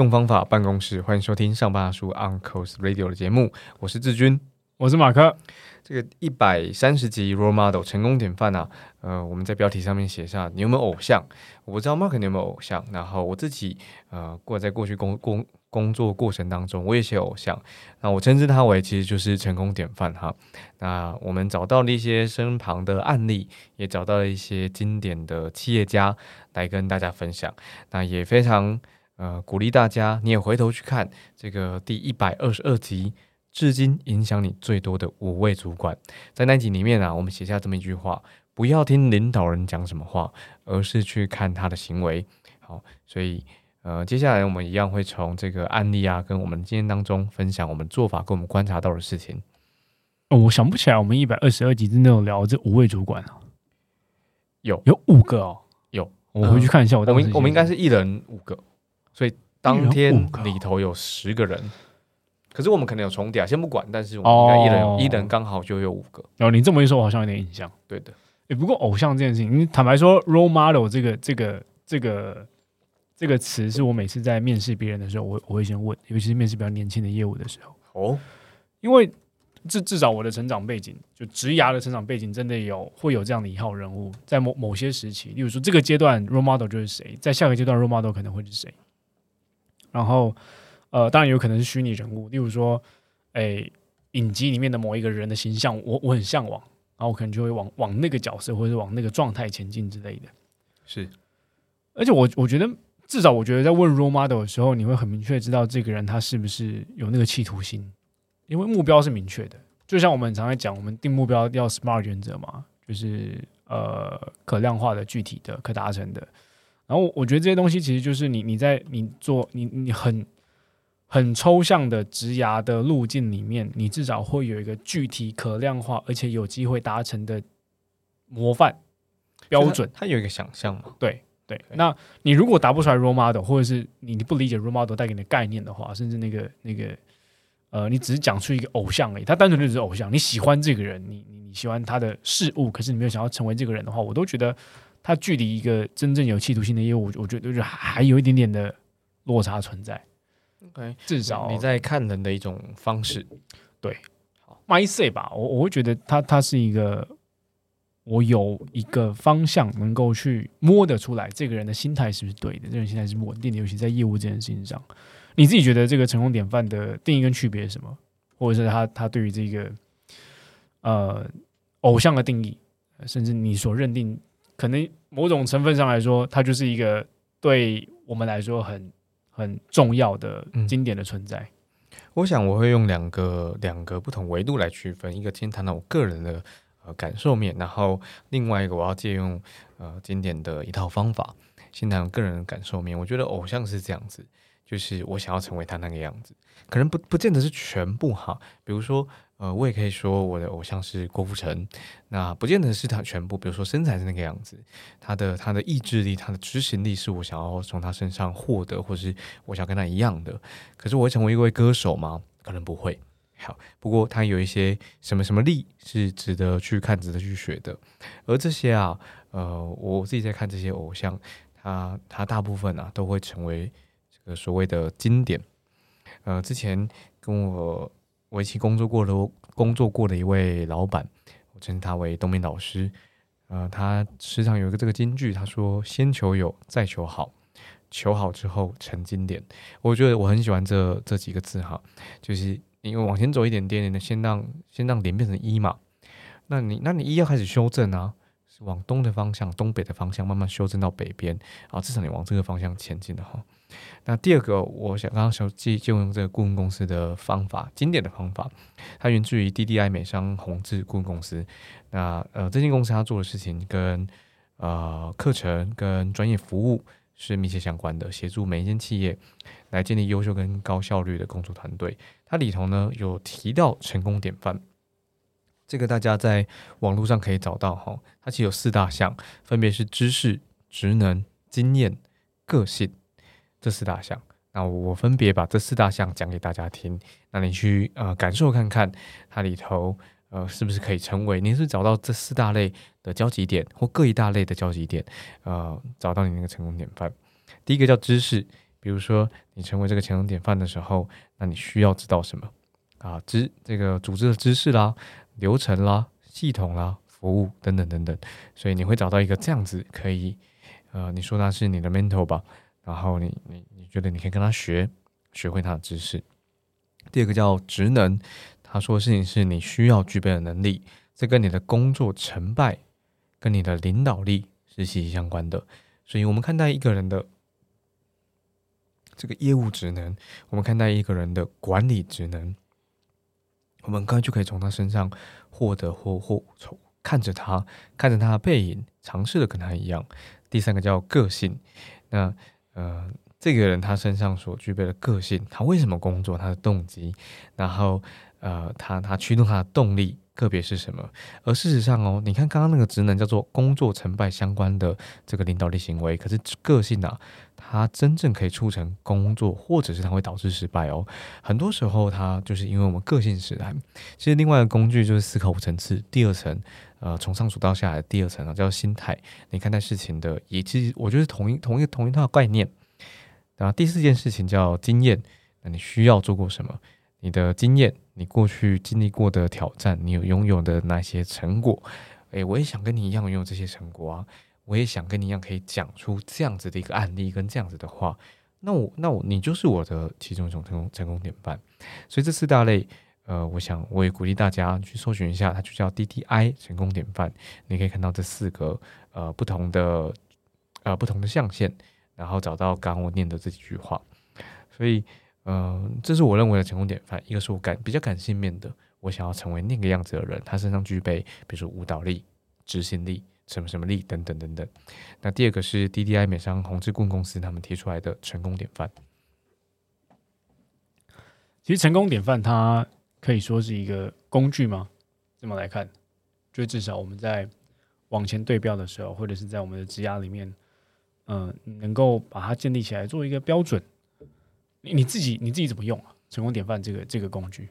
用方法办公室，欢迎收听上班叔 Uncle's Radio 的节目，我是志军，我是马克。这个一百三十集 Role Model 成功典范啊，呃，我们在标题上面写下你有没有偶像？我不知道 Mark 你有没有偶像，然后我自己呃过在过去工工工作过程当中，我也写偶像，那我称之他为其实就是成功典范哈。那我们找到了一些身旁的案例，也找到了一些经典的企业家来跟大家分享，那也非常。呃，鼓励大家，你也回头去看这个第一百二十二集，至今影响你最多的五位主管，在那集里面啊，我们写下这么一句话：不要听领导人讲什么话，而是去看他的行为。好，所以呃，接下来我们一样会从这个案例啊，跟我们今天当中分享我们做法跟我们观察到的事情。哦，我想不起来，我们一百二十二集真的有聊这五位主管啊？有有五个哦，有，我回去看一下。我我们我们应该是一人五个。所以当天里头有十个人，可是我们可能有重叠，先不管。但是我们应该一人一人刚好就有五个。然后你这么一说，我好像有点印象。对的，哎，不过偶像这件事情，你坦白说，role model 这个这个这个这个词，是我每次在面试别人的时候，我我会先问，尤其是面试比较年轻的业务的时候。哦，因为至至少我的成长背景，就职涯的成长背景，真的有会有这样的一号人物，在某某些时期，例如说这个阶段 role model 就是谁，在下个阶段 role model 可能会是谁。然后，呃，当然有可能是虚拟人物，例如说，哎，影集里面的某一个人的形象，我我很向往，然后我可能就会往往那个角色或者往那个状态前进之类的。是，而且我我觉得，至少我觉得在问 role model 的时候，你会很明确知道这个人他是不是有那个企图心，因为目标是明确的。就像我们常在讲，我们定目标要 SMART 原则嘛，就是呃可量化的、具体的、可达成的。然后我觉得这些东西其实就是你你在你做你你很很抽象的职涯的路径里面，你至少会有一个具体可量化而且有机会达成的模范标准。它有一个想象嘛？对对。那你如果答不出来 role model，或者是你你不理解 role model 带给你的概念的话，甚至那个那个呃，你只是讲出一个偶像而已，他单纯就是偶像，你喜欢这个人，你你你喜欢他的事物，可是你没有想要成为这个人的话，我都觉得。他距离一个真正有企图心的业务，我觉得就是还有一点点的落差存在。至少你在看人的一种方式，对，好，My say 吧，我我会觉得它它是一个，我有一个方向能够去摸得出来，这个人的心态是不是对的，这个人心态是稳定的，尤其在业务这件事情上，你自己觉得这个成功典范的定义跟区别是什么？或者是他他对于这个呃偶像的定义，甚至你所认定。可能某种成分上来说，它就是一个对我们来说很很重要的经典的存在。我想我会用两个两个不同维度来区分，一个先谈到我个人的呃感受面，然后另外一个我要借用呃经典的一套方法，先谈个人的感受面。我觉得偶像是这样子，就是我想要成为他那个样子，可能不不见得是全部哈，比如说。呃，我也可以说我的偶像是郭富城，那不见得是他全部。比如说身材是那个样子，他的他的意志力、他的执行力是我想要从他身上获得，或是我想跟他一样的。可是我会成为一位歌手吗？可能不会。好，不过他有一些什么什么力是值得去看、值得去学的。而这些啊，呃，我自己在看这些偶像，他他大部分啊都会成为这个所谓的经典。呃，之前跟我。我一起工作过的工作过的一位老板，我称他为东明老师。呃，他时常有一个这个金句，他说：“先求有，再求好，求好之后成经典。”我觉得我很喜欢这这几个字哈，就是因为往前走一点点，点先让先让零变成一嘛。那你那你一要开始修正啊。往东的方向，东北的方向慢慢修正到北边，啊，至少你往这个方向前进的哈。那第二个，我想刚刚小记就用这个顾问公司的方法，经典的方法，它源自于 DDI 美商宏志顾问公司。那呃，这间公司它做的事情跟呃课程跟专业服务是密切相关的，协助每一间企业来建立优秀跟高效率的工作团队。它里头呢有提到成功典范。这个大家在网络上可以找到哈，它其实有四大项，分别是知识、职能、经验个性这四大项。那我分别把这四大项讲给大家听，那你去呃感受看看它里头呃是不是可以成为，你是找到这四大类的交集点或各一大类的交集点，呃，找到你那个成功典范。第一个叫知识，比如说你成为这个成功典范的时候，那你需要知道什么啊？知这个组织的知识啦、流程啦、系统啦、服务等等等等，所以你会找到一个这样子可以呃，你说它是你的 mentor 吧。然后你你你觉得你可以跟他学，学会他的知识。第二个叫职能，他说的事情是你需要具备的能力，这跟你的工作成败、跟你的领导力是息息相关的。所以我们看待一个人的这个业务职能，我们看待一个人的管理职能，我们刚刚就可以从他身上获得或或从看着他，看着他的背影，尝试的跟他一样。第三个叫个性，那。呃，这个人他身上所具备的个性，他为什么工作，他的动机，然后呃，他他驱动他的动力个别是什么？而事实上哦，你看刚刚那个职能叫做工作成败相关的这个领导力行为，可是个性啊，它真正可以促成工作，或者是它会导致失败哦。很多时候，它就是因为我们个性使然。其实另外一个工具就是思考五层次，第二层。呃，从上数到下来的第二层啊，叫心态。你看待事情的，也其实我觉得同一同一同一套概念。然后第四件事情叫经验，那你需要做过什么？你的经验，你过去经历过的挑战，你有拥有的那些成果。诶，我也想跟你一样拥有这些成果啊！我也想跟你一样可以讲出这样子的一个案例跟这样子的话。那我那我你就是我的其中一种成功成功典范。所以这四大类。呃，我想我也鼓励大家去搜寻一下，它就叫 DDI 成功典范。你可以看到这四个呃不同的呃不同的象限，然后找到刚我念的这几句话。所以，嗯，这是我认为的成功典范。一个是我感比较感性面的，我想要成为那个样子的人，他身上具备比如说舞蹈力、执行力、什么什么力等等等等。那第二个是 DDI 美商宏志顾问公司他们提出来的成功典范。其实成功典范它。可以说是一个工具吗？这么来看，就至少我们在往前对标的时候，或者是在我们的职涯里面，嗯，能够把它建立起来，做一个标准。你你自己你自己怎么用啊？成功典范这个这个工具，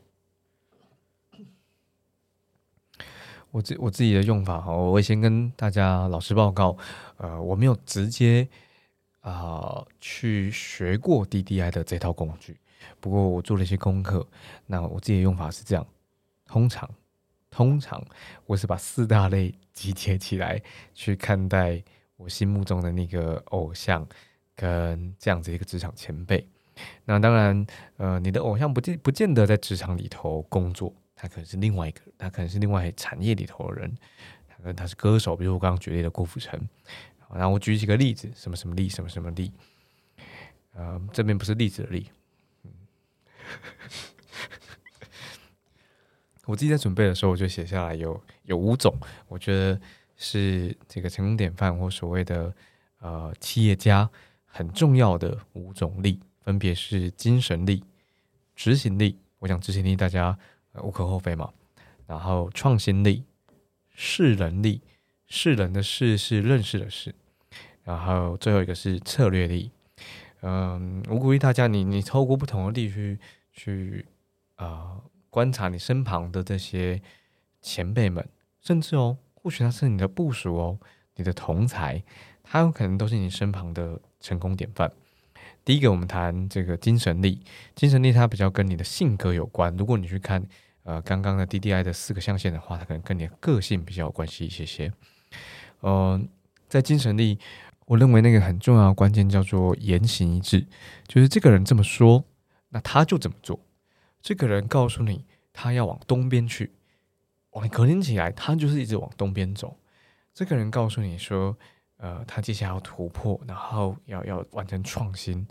我自我自己的用法哈，我会先跟大家老师报告，呃，我没有直接啊去学过 DDI 的这套工具。不过我做了一些功课，那我自己的用法是这样：通常，通常我是把四大类集结起来去看待我心目中的那个偶像跟这样子一个职场前辈。那当然，呃，你的偶像不见不见得在职场里头工作，他可能是另外一个，他可能是另外产业里头的人，他可能他是歌手，比如我刚刚举例的郭富城。然后我举几个例子，什么什么例，什么什么例，呃，这边不是例子的例。我自己在准备的时候，我就写下来有有五种，我觉得是这个成功典范或所谓的呃企业家很重要的五种力，分别是精神力、执行力。我想执行力大家无可厚非嘛。然后创新力、是人力，是人的事是认识的事。然后最后一个是策略力。嗯，我鼓励大家，你你透过不同的地区。去啊，观察你身旁的这些前辈们，甚至哦，或许他是你的部属哦，你的同才，他有可能都是你身旁的成功典范。第一个，我们谈这个精神力，精神力它比较跟你的性格有关。如果你去看呃刚刚的 DDI 的四个象限的话，它可能跟你的个性比较有关系一些些。嗯，在精神力，我认为那个很重要的关键叫做言行一致，就是这个人这么说。那他就怎么做？这个人告诉你，他要往东边去，往！你隔天起来，他就是一直往东边走。这个人告诉你说，呃，他接下来要突破，然后要要完成创新，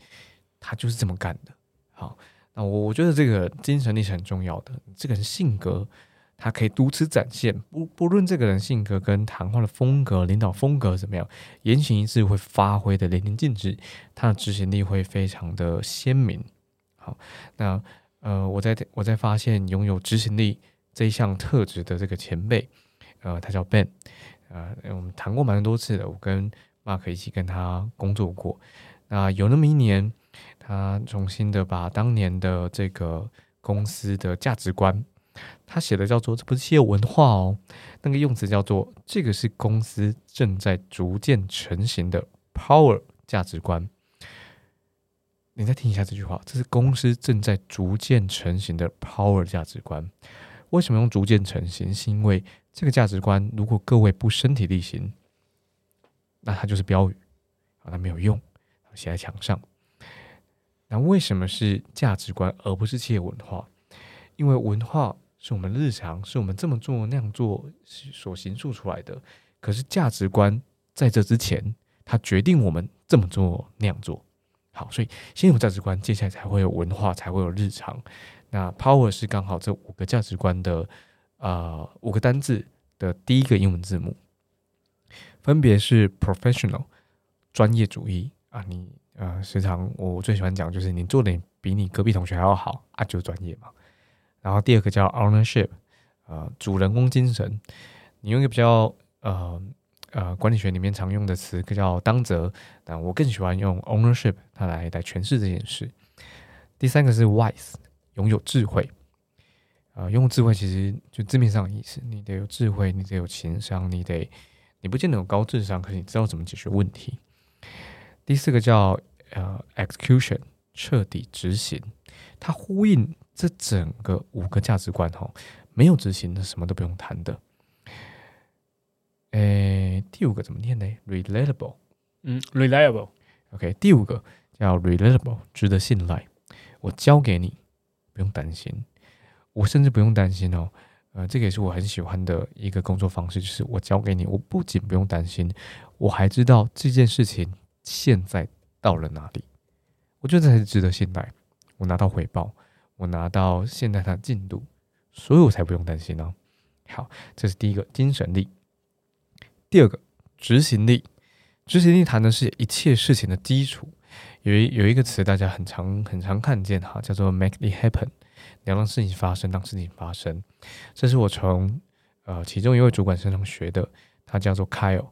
他就是这么干的。好，那我我觉得这个精神力是很重要的。这个人性格，他可以独此展现，不不论这个人性格跟谈话的风格、领导风格怎么样，言行一致会发挥的淋漓尽致，他的执行力会非常的鲜明。那呃，我在我在发现拥有执行力这一项特质的这个前辈，呃，他叫 Ben，呃，我们谈过蛮多次的，我跟 Mark 一起跟他工作过。那有那么一年，他重新的把当年的这个公司的价值观，他写的叫做“这不是企业文化哦”，那个用词叫做“这个是公司正在逐渐成型的 power 价值观”。你再听一下这句话，这是公司正在逐渐成型的 power 价值观。为什么用逐渐成型？是因为这个价值观，如果各位不身体力行，那它就是标语，啊，它没有用，写在墙上。那为什么是价值观而不是企业文化？因为文化是我们日常，是我们这么做那样做所形塑出来的。可是价值观在这之前，它决定我们这么做那样做。好，所以先有价值观，接下来才会有文化，才会有日常。那 power 是刚好这五个价值观的呃五个单字的第一个英文字母，分别是 professional 专业主义啊，你呃时常我最喜欢讲就是你做的比你隔壁同学还要好啊，就是专业嘛。然后第二个叫 ownership 呃主人公精神，你用一个比较呃。呃，管理学里面常用的词叫当责，但我更喜欢用 ownership 它来来诠释这件事。第三个是 wise，拥有智慧。呃，拥有智慧其实就字面上的意思，你得有智慧，你得有情商，你得你不见得有高智商，可是你知道怎么解决问题。第四个叫呃 execution，彻底执行，它呼应这整个五个价值观哈，没有执行，那什么都不用谈的。诶，第五个怎么念呢？Reliable，嗯，reliable。OK，第五个叫 reliable，值得信赖。我交给你，不用担心。我甚至不用担心哦。呃，这个也是我很喜欢的一个工作方式，就是我交给你，我不仅不用担心，我还知道这件事情现在到了哪里。我觉得这才是值得信赖。我拿到回报，我拿到现在它的进度，所以我才不用担心呢。好，这是第一个精神力。第二个执行力，执行力谈的是一切事情的基础。有一有一个词大家很常很常看见哈，叫做 make it happen，你要让事情发生，让事情发生。这是我从呃其中一位主管身上学的，他叫做 Kyle。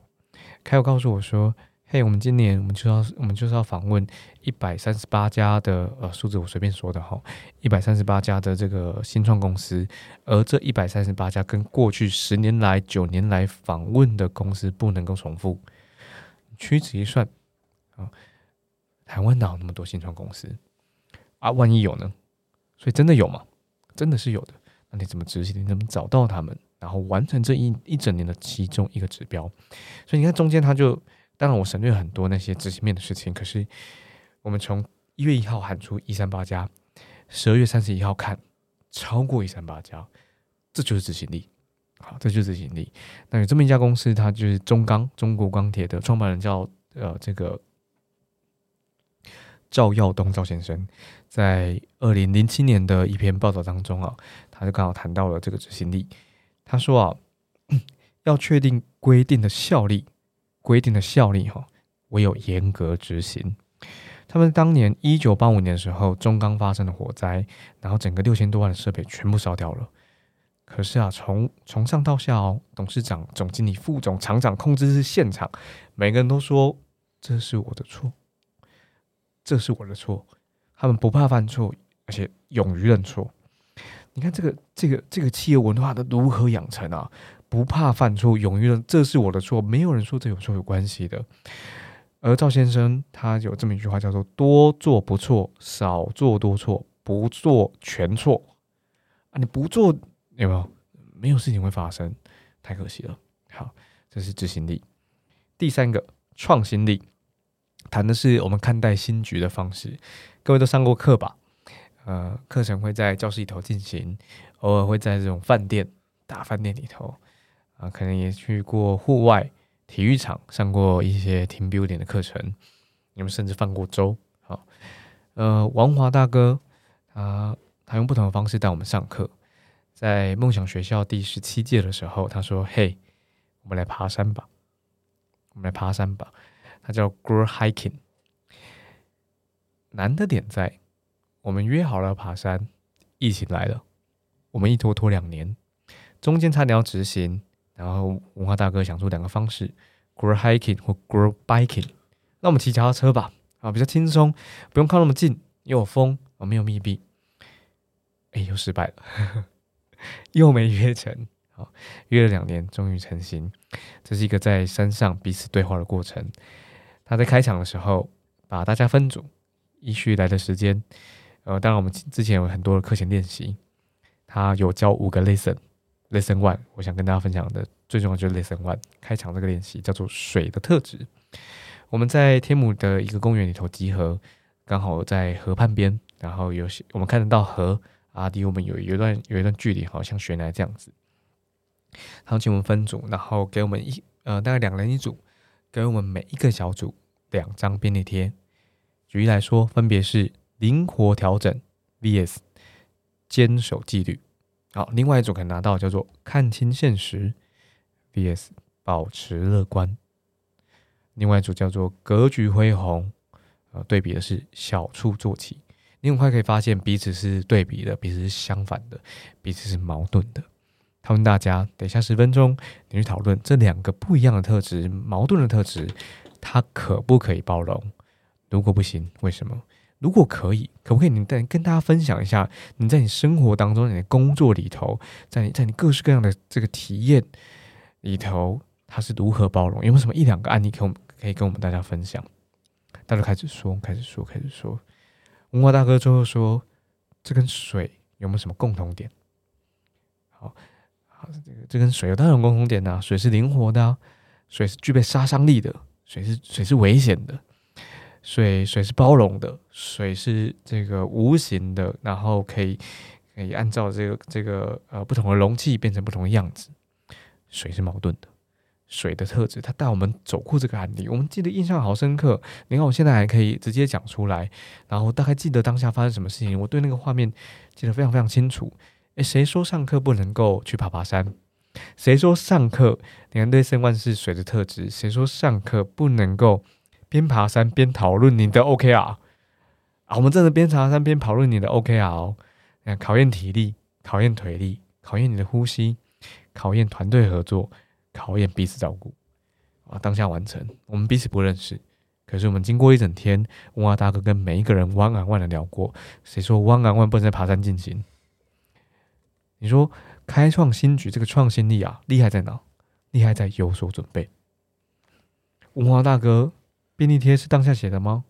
Kyle 告诉我说。嘿，我们今年我们就要我们就是要访问一百三十八家的呃数字，我随便说的哈，一百三十八家的这个新创公司，而这一百三十八家跟过去十年来、九年来访问的公司不能够重复，屈指一算啊，台湾哪有那么多新创公司啊？万一有呢？所以真的有吗？真的是有的。那你怎么执行？你怎么找到他们，然后完成这一一整年的其中一个指标？所以你看中间他就。当然，我省略很多那些执行面的事情。可是，我们从一月一号喊出一三八家，十二月三十一号看超过一三八家，这就是执行力。好，这就是执行力。那有这么一家公司，它就是中钢，中国钢铁的创办人叫呃这个赵耀东赵先生，在二零零七年的一篇报道当中啊，他就刚好谈到了这个执行力。他说啊，要确定规定的效力。规定的效力哈，唯有严格执行。他们当年一九八五年的时候，中钢发生了火灾，然后整个六千多万的设备全部烧掉了。可是啊，从从上到下哦，董事长、总经理、副总、厂长控制是现场，每个人都说这是我的错，这是我的错。他们不怕犯错，而且勇于认错。你看这个这个这个企业文化的如何养成啊？不怕犯错，勇于认这是我的错，没有人说这有错有关系的。而赵先生他有这么一句话，叫做“多做不错，少做多错，不做全错”。啊，你不做有没有？没有事情会发生，太可惜了。好，这是执行力。第三个创新力，谈的是我们看待新局的方式。各位都上过课吧？呃，课程会在教室里头进行，偶尔会在这种饭店大饭店里头。啊，可能也去过户外体育场上过一些 team building 的课程，你们甚至放过粥。好，呃，王华大哥，他他用不同的方式带我们上课。在梦想学校第十七届的时候，他说：“嘿，我们来爬山吧，我们来爬山吧。”他叫 grow hiking。难的点在，我们约好了爬山，疫情来了，我们一拖拖两年，中间差点要执行。然后文化大哥想出两个方式：grow hiking 或 grow biking。那我们骑脚踏车吧，啊，比较轻松，不用靠那么近，又有风啊，没有密闭。哎，又失败了，又没约成。好，约了两年，终于成型。这是一个在山上彼此对话的过程。他在开场的时候把大家分组，依序来的时间。呃，当然我们之前有很多的课前练习，他有教五个 lesson，lesson one，我想跟大家分享的最重要就是 lesson one，开场这个练习叫做水的特质。我们在天母的一个公园里头集合，刚好在河畔边，然后有些我们看得到河啊，离我们有有一段有一段距离，好像悬崖这样子。他请我们分组，然后给我们一呃大概两人一组，给我们每一个小组两张便利贴。举例来说，分别是灵活调整 VS 坚守纪律。好，另外一组可以拿到叫做看清现实 VS 保持乐观。另外一组叫做格局恢宏，呃，对比的是小处做起。你很快可以发现彼此是对比的，彼此是相反的，彼此是矛盾的。他问大家，等一下十分钟，你去讨论这两个不一样的特质、矛盾的特质，它可不可以包容？如果不行，为什么？如果可以，可不可以你再跟大家分享一下，你在你生活当中、你的工作里头，在你在你各式各样的这个体验里头，它是如何包容？有没有什么一两个案例可我们可以跟我们大家分享？大家开始说，开始说，开始说。文化大哥最后说，这跟水有没有什么共同点？好。这个这跟水有当然有共同点呐，水是灵活的，水是具备杀伤力的，水是水是危险的，水水是包容的，水是这个无形的，然后可以可以按照这个这个呃不同的容器变成不同的样子。水是矛盾的，水的特质，它带我们走过这个案例，我们记得印象好深刻。你看我现在还可以直接讲出来，然后大概记得当下发生什么事情，我对那个画面记得非常非常清楚。诶，谁说上课不能够去爬爬山？谁说上课你看对生万是水的特质？谁说上课不能够边爬山边讨论你的 OKR 啊？我们真的边爬山边讨论你的 OKR 哦。考验体力，考验腿力，考验你的呼吸，考验团队合作，考验彼此照顾啊！当下完成，我们彼此不认识，可是我们经过一整天，哇大哥跟每一个人弯啊弯的聊过。谁说弯啊弯不能在爬山进行？你说开创新局这个创新力啊，厉害在哪？厉害在有所准备。文华大哥，便利贴是当下写的吗？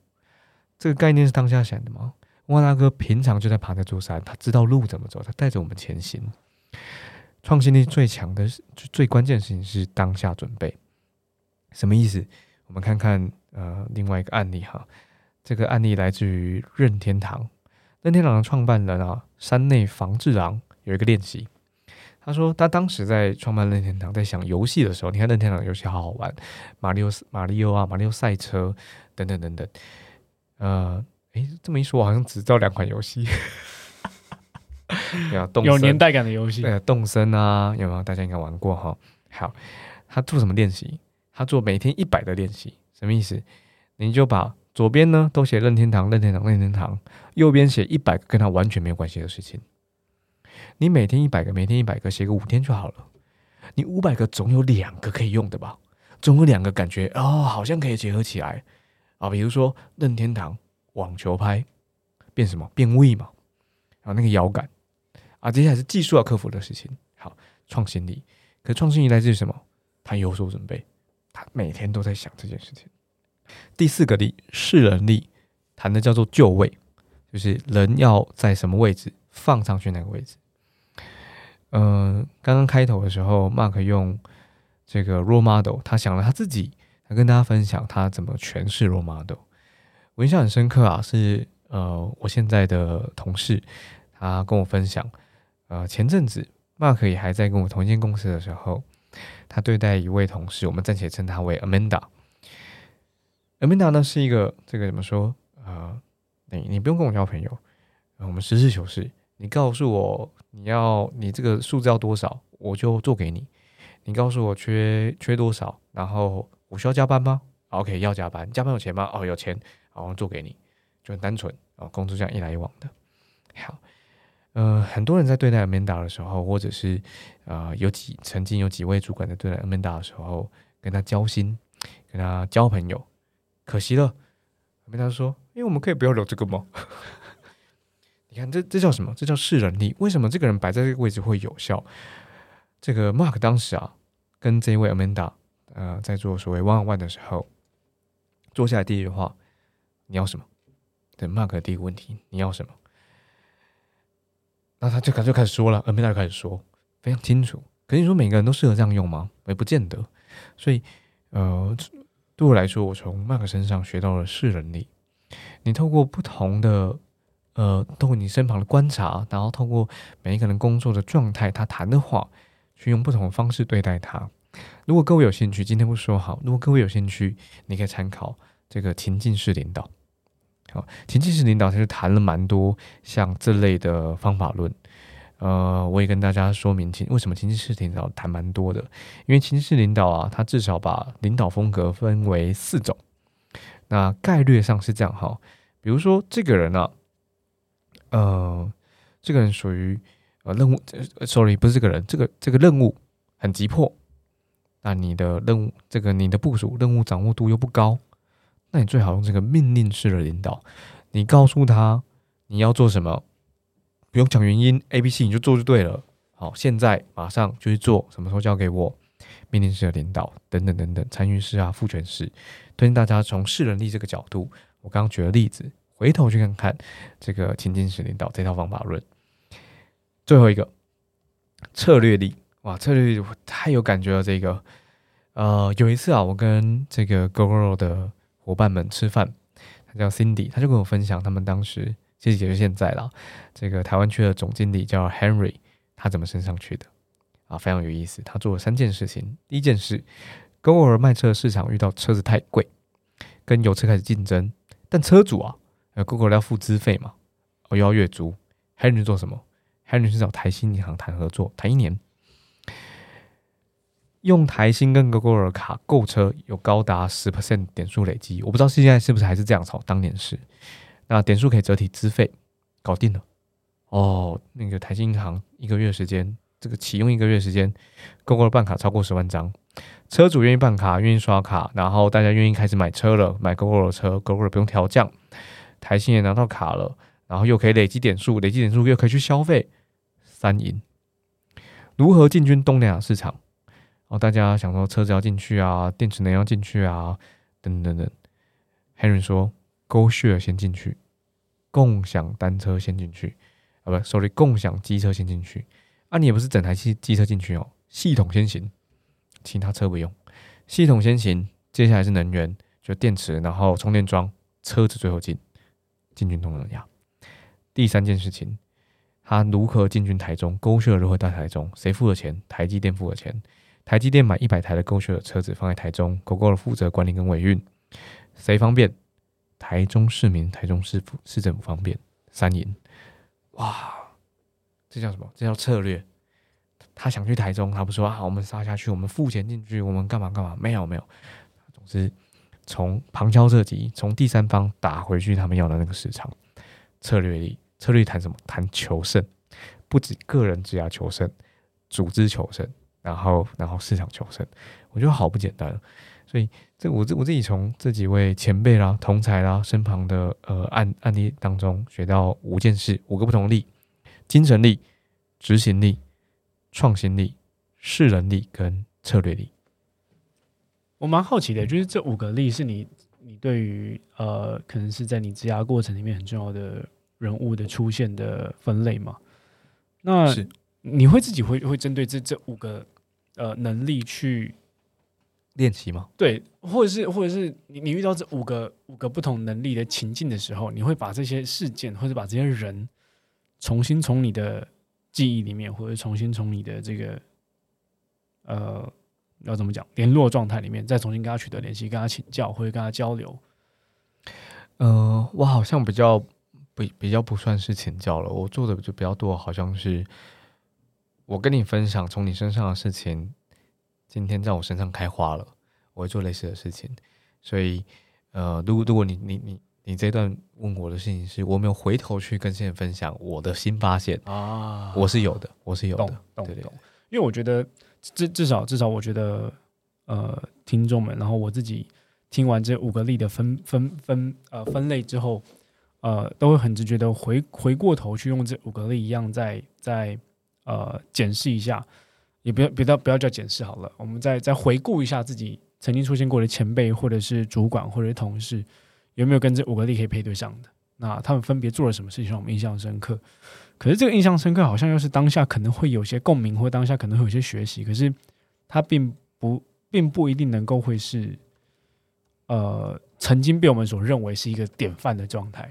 这个概念是当下写的吗？文华大哥平常就在爬那座山，他知道路怎么走，他带着我们前行。创新力最强的是、最关键的事情是当下准备。什么意思？我们看看呃另外一个案例哈，这个案例来自于任天堂，任天堂的创办人啊，山内房治郎。有一个练习，他说他当时在创办任天堂，在想游戏的时候，你看任天堂游戏好好玩，马里奥、马里奥啊，马里奥赛车等等等等。呃，诶，这么一说，我好像只知道两款游戏，有年代感的游戏，对，动森啊，有没有？大家应该玩过哈。好，他做什么练习？他做每天一百的练习，什么意思？你就把左边呢都写任天堂、任天堂、任天堂，右边写一百个跟他完全没有关系的事情。你每天一百个，每天一百个，写个五天就好了。你五百个总有两个可以用的吧？总有两个感觉哦，好像可以结合起来啊。比如说任天堂网球拍变什么变位嘛，然后那个摇杆啊，接下来是技术要克服的事情。好，创新力，可创新力来自于什么？他有所准备，他每天都在想这件事情。第四个力是人力，谈的叫做就位，就是人要在什么位置放上去那个位置。嗯，刚刚开头的时候，Mark 用这个 role model，他想了他自己，他跟大家分享他怎么诠释 role model。我印象很深刻啊，是呃，我现在的同事，他跟我分享，呃，前阵子 Mark 也还在跟我同一间公司的时候，他对待一位同事，我们暂且称他为 Amanda。Amanda 呢是一个这个怎么说啊？你你不用跟我交朋友，我们实事求是，你告诉我。你要你这个数字要多少，我就做给你。你告诉我缺缺多少，然后我需要加班吗？OK，要加班，加班有钱吗？哦，有钱，好，做给你，就很单纯啊，工作这样一来一往的。好，呃，很多人在对待 Amanda 的时候，或者是呃有几曾经有几位主管在对待 Amanda 的时候，跟他交心，跟他交朋友，可惜了，Minda 说：“因为我们可以不要聊这个吗？” 你看，这这叫什么？这叫势能力。为什么这个人摆在这个位置会有效？这个 Mark 当时啊，跟这位 Amanda 呃，在做所谓 one on one 的时候，坐下来第一句话：“你要什么？”对 Mark 的第一个问题：“你要什么？”那他就开就开始说了，Amanda 就开始说，非常清楚。可是你说每个人都适合这样用吗？也不见得。所以，呃，对我来说，我从 Mark 身上学到了势能力。你透过不同的。呃，透过你身旁的观察，然后透过每一个人工作的状态，他谈的话，去用不同的方式对待他。如果各位有兴趣，今天不说好。如果各位有兴趣，你可以参考这个情境式领导。好，情境式领导他就谈了蛮多像这类的方法论。呃，我也跟大家说明情为什么情境式领导谈蛮多的，因为情境式领导啊，他至少把领导风格分为四种。那概率上是这样哈，比如说这个人呢。呃，这个人属于呃任务，sorry，不是这个人，这个这个任务很急迫，那你的任务，这个你的部署任务掌握度又不高，那你最好用这个命令式的领导，你告诉他你要做什么，不用讲原因，A、B、C 你就做就对了。好，现在马上就去做，什么时候交给我？命令式的领导等等等等，参与式啊，赋权式，推荐大家从势能力这个角度，我刚刚举的例子。回头去看看这个情境式领导这套方法论。最后一个策略力，哇，策略力太有感觉了。这个，呃，有一次啊，我跟这个 GoGo 的伙伴们吃饭，他叫 Cindy，他就跟我分享他们当时，其实也是现在啦，这个台湾区的总经理叫 Henry，他怎么升上去的啊？非常有意思。他做了三件事情。第一件事，GoGo 卖车市场遇到车子太贵，跟油车开始竞争，但车主啊。呃，Google 要付资费嘛？哦，又要月租。Henry 做什么？Henry 是找台新银行谈合作，谈一年，用台新跟 Google 的卡购车，有高达十 percent 点数累积。我不知道现在是不是还是这样炒，当年是。那点数可以折抵资费，搞定了。哦，那个台新银行一个月时间，这个启用一个月时间，Google 办卡超过十万张，车主愿意办卡，愿意刷卡，然后大家愿意开始买车了，买 Google 的车，Google 不用调降。台新也拿到卡了，然后又可以累积点数，累积点数又可以去消费，三赢。如何进军东南亚市场？哦，大家想说车子要进去啊，电池能要进去啊，等等等。Henry 说：“Go share 先进去，共享单车先进去，啊不，sorry，共享机车先进去。啊，你也不是整台机机车进去哦，系统先行，其他车不用。系统先行，接下来是能源，就电池，然后充电桩，车子最后进。”进军东南亚，第三件事情，他如何进军台中？勾血如何到台中？谁付了钱？台积电付了钱。台积电买一百台的勾血的车子放在台中，狗狗的负责管理跟维运，谁方便？台中市民、台中市府市政府方便。三赢，哇，这叫什么？这叫策略。他想去台中，他不说啊，我们杀下去，我们付钱进去，我们干嘛干嘛？没有没有，总之。从旁敲侧击，从第三方打回去他们要的那个市场策略力，策略谈什么？谈求胜，不止个人职业求胜，组织求胜，然后然后市场求胜，我觉得好不简单。所以这我这我自己从这几位前辈啦、同才啦身旁的呃案案例当中学到五件事，五个不同力：精神力、执行力、创新力、势能力跟策略力。我蛮好奇的，就是这五个例是你你对于呃，可能是在你职涯过程里面很重要的人物的出现的分类吗？那你会自己会会针对这这五个呃能力去练习吗？对，或者是或者是你你遇到这五个五个不同能力的情境的时候，你会把这些事件或者把这些人重新从你的记忆里面，或者重新从你的这个呃。要怎么讲？联络状态里面再重新跟他取得联系，跟他请教或者跟他交流。呃，我好像比较比比较不算是请教了，我做的就比较多，好像是我跟你分享从你身上的事情，今天在我身上开花了，我会做类似的事情。所以，呃，如果如果你你你你这段问我的事情是我没有回头去跟现在分享我的新发现啊，我是有的，我是有的，对对，因为我觉得。至至少至少，我觉得，呃，听众们，然后我自己听完这五个力的分分分呃分类之后，呃，都会很直觉的回回过头去用这五个力一样，再再呃检视一下，也不要不要不要叫检视好了，我们再再回顾一下自己曾经出现过的前辈或者是主管或者是同事，有没有跟这五个力可以配对上的？那他们分别做了什么事情让我们印象深刻？可是这个印象深刻，好像又是当下可能会有些共鸣，或当下可能会有些学习，可是它并不并不一定能够会是。呃，曾经被我们所认为是一个典范的状态，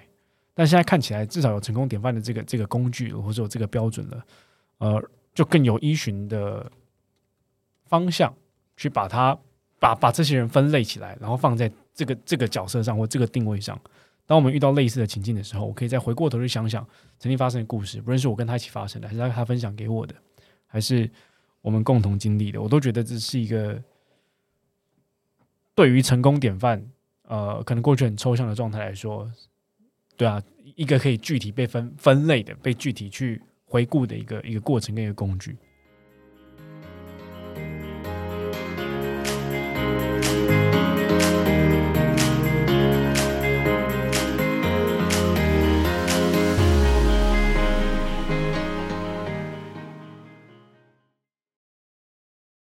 但现在看起来至少有成功典范的这个这个工具，或者有这个标准了，呃，就更有依循的方向去把它把把这些人分类起来，然后放在这个这个角色上或这个定位上。当我们遇到类似的情境的时候，我可以再回过头去想想曾经发生的故事，不论是我跟他一起发生的，还是他他分享给我的，还是我们共同经历的，我都觉得这是一个。对于成功典范，呃，可能过去很抽象的状态来说，对啊，一个可以具体被分分类的、被具体去回顾的一个一个过程跟一个工具。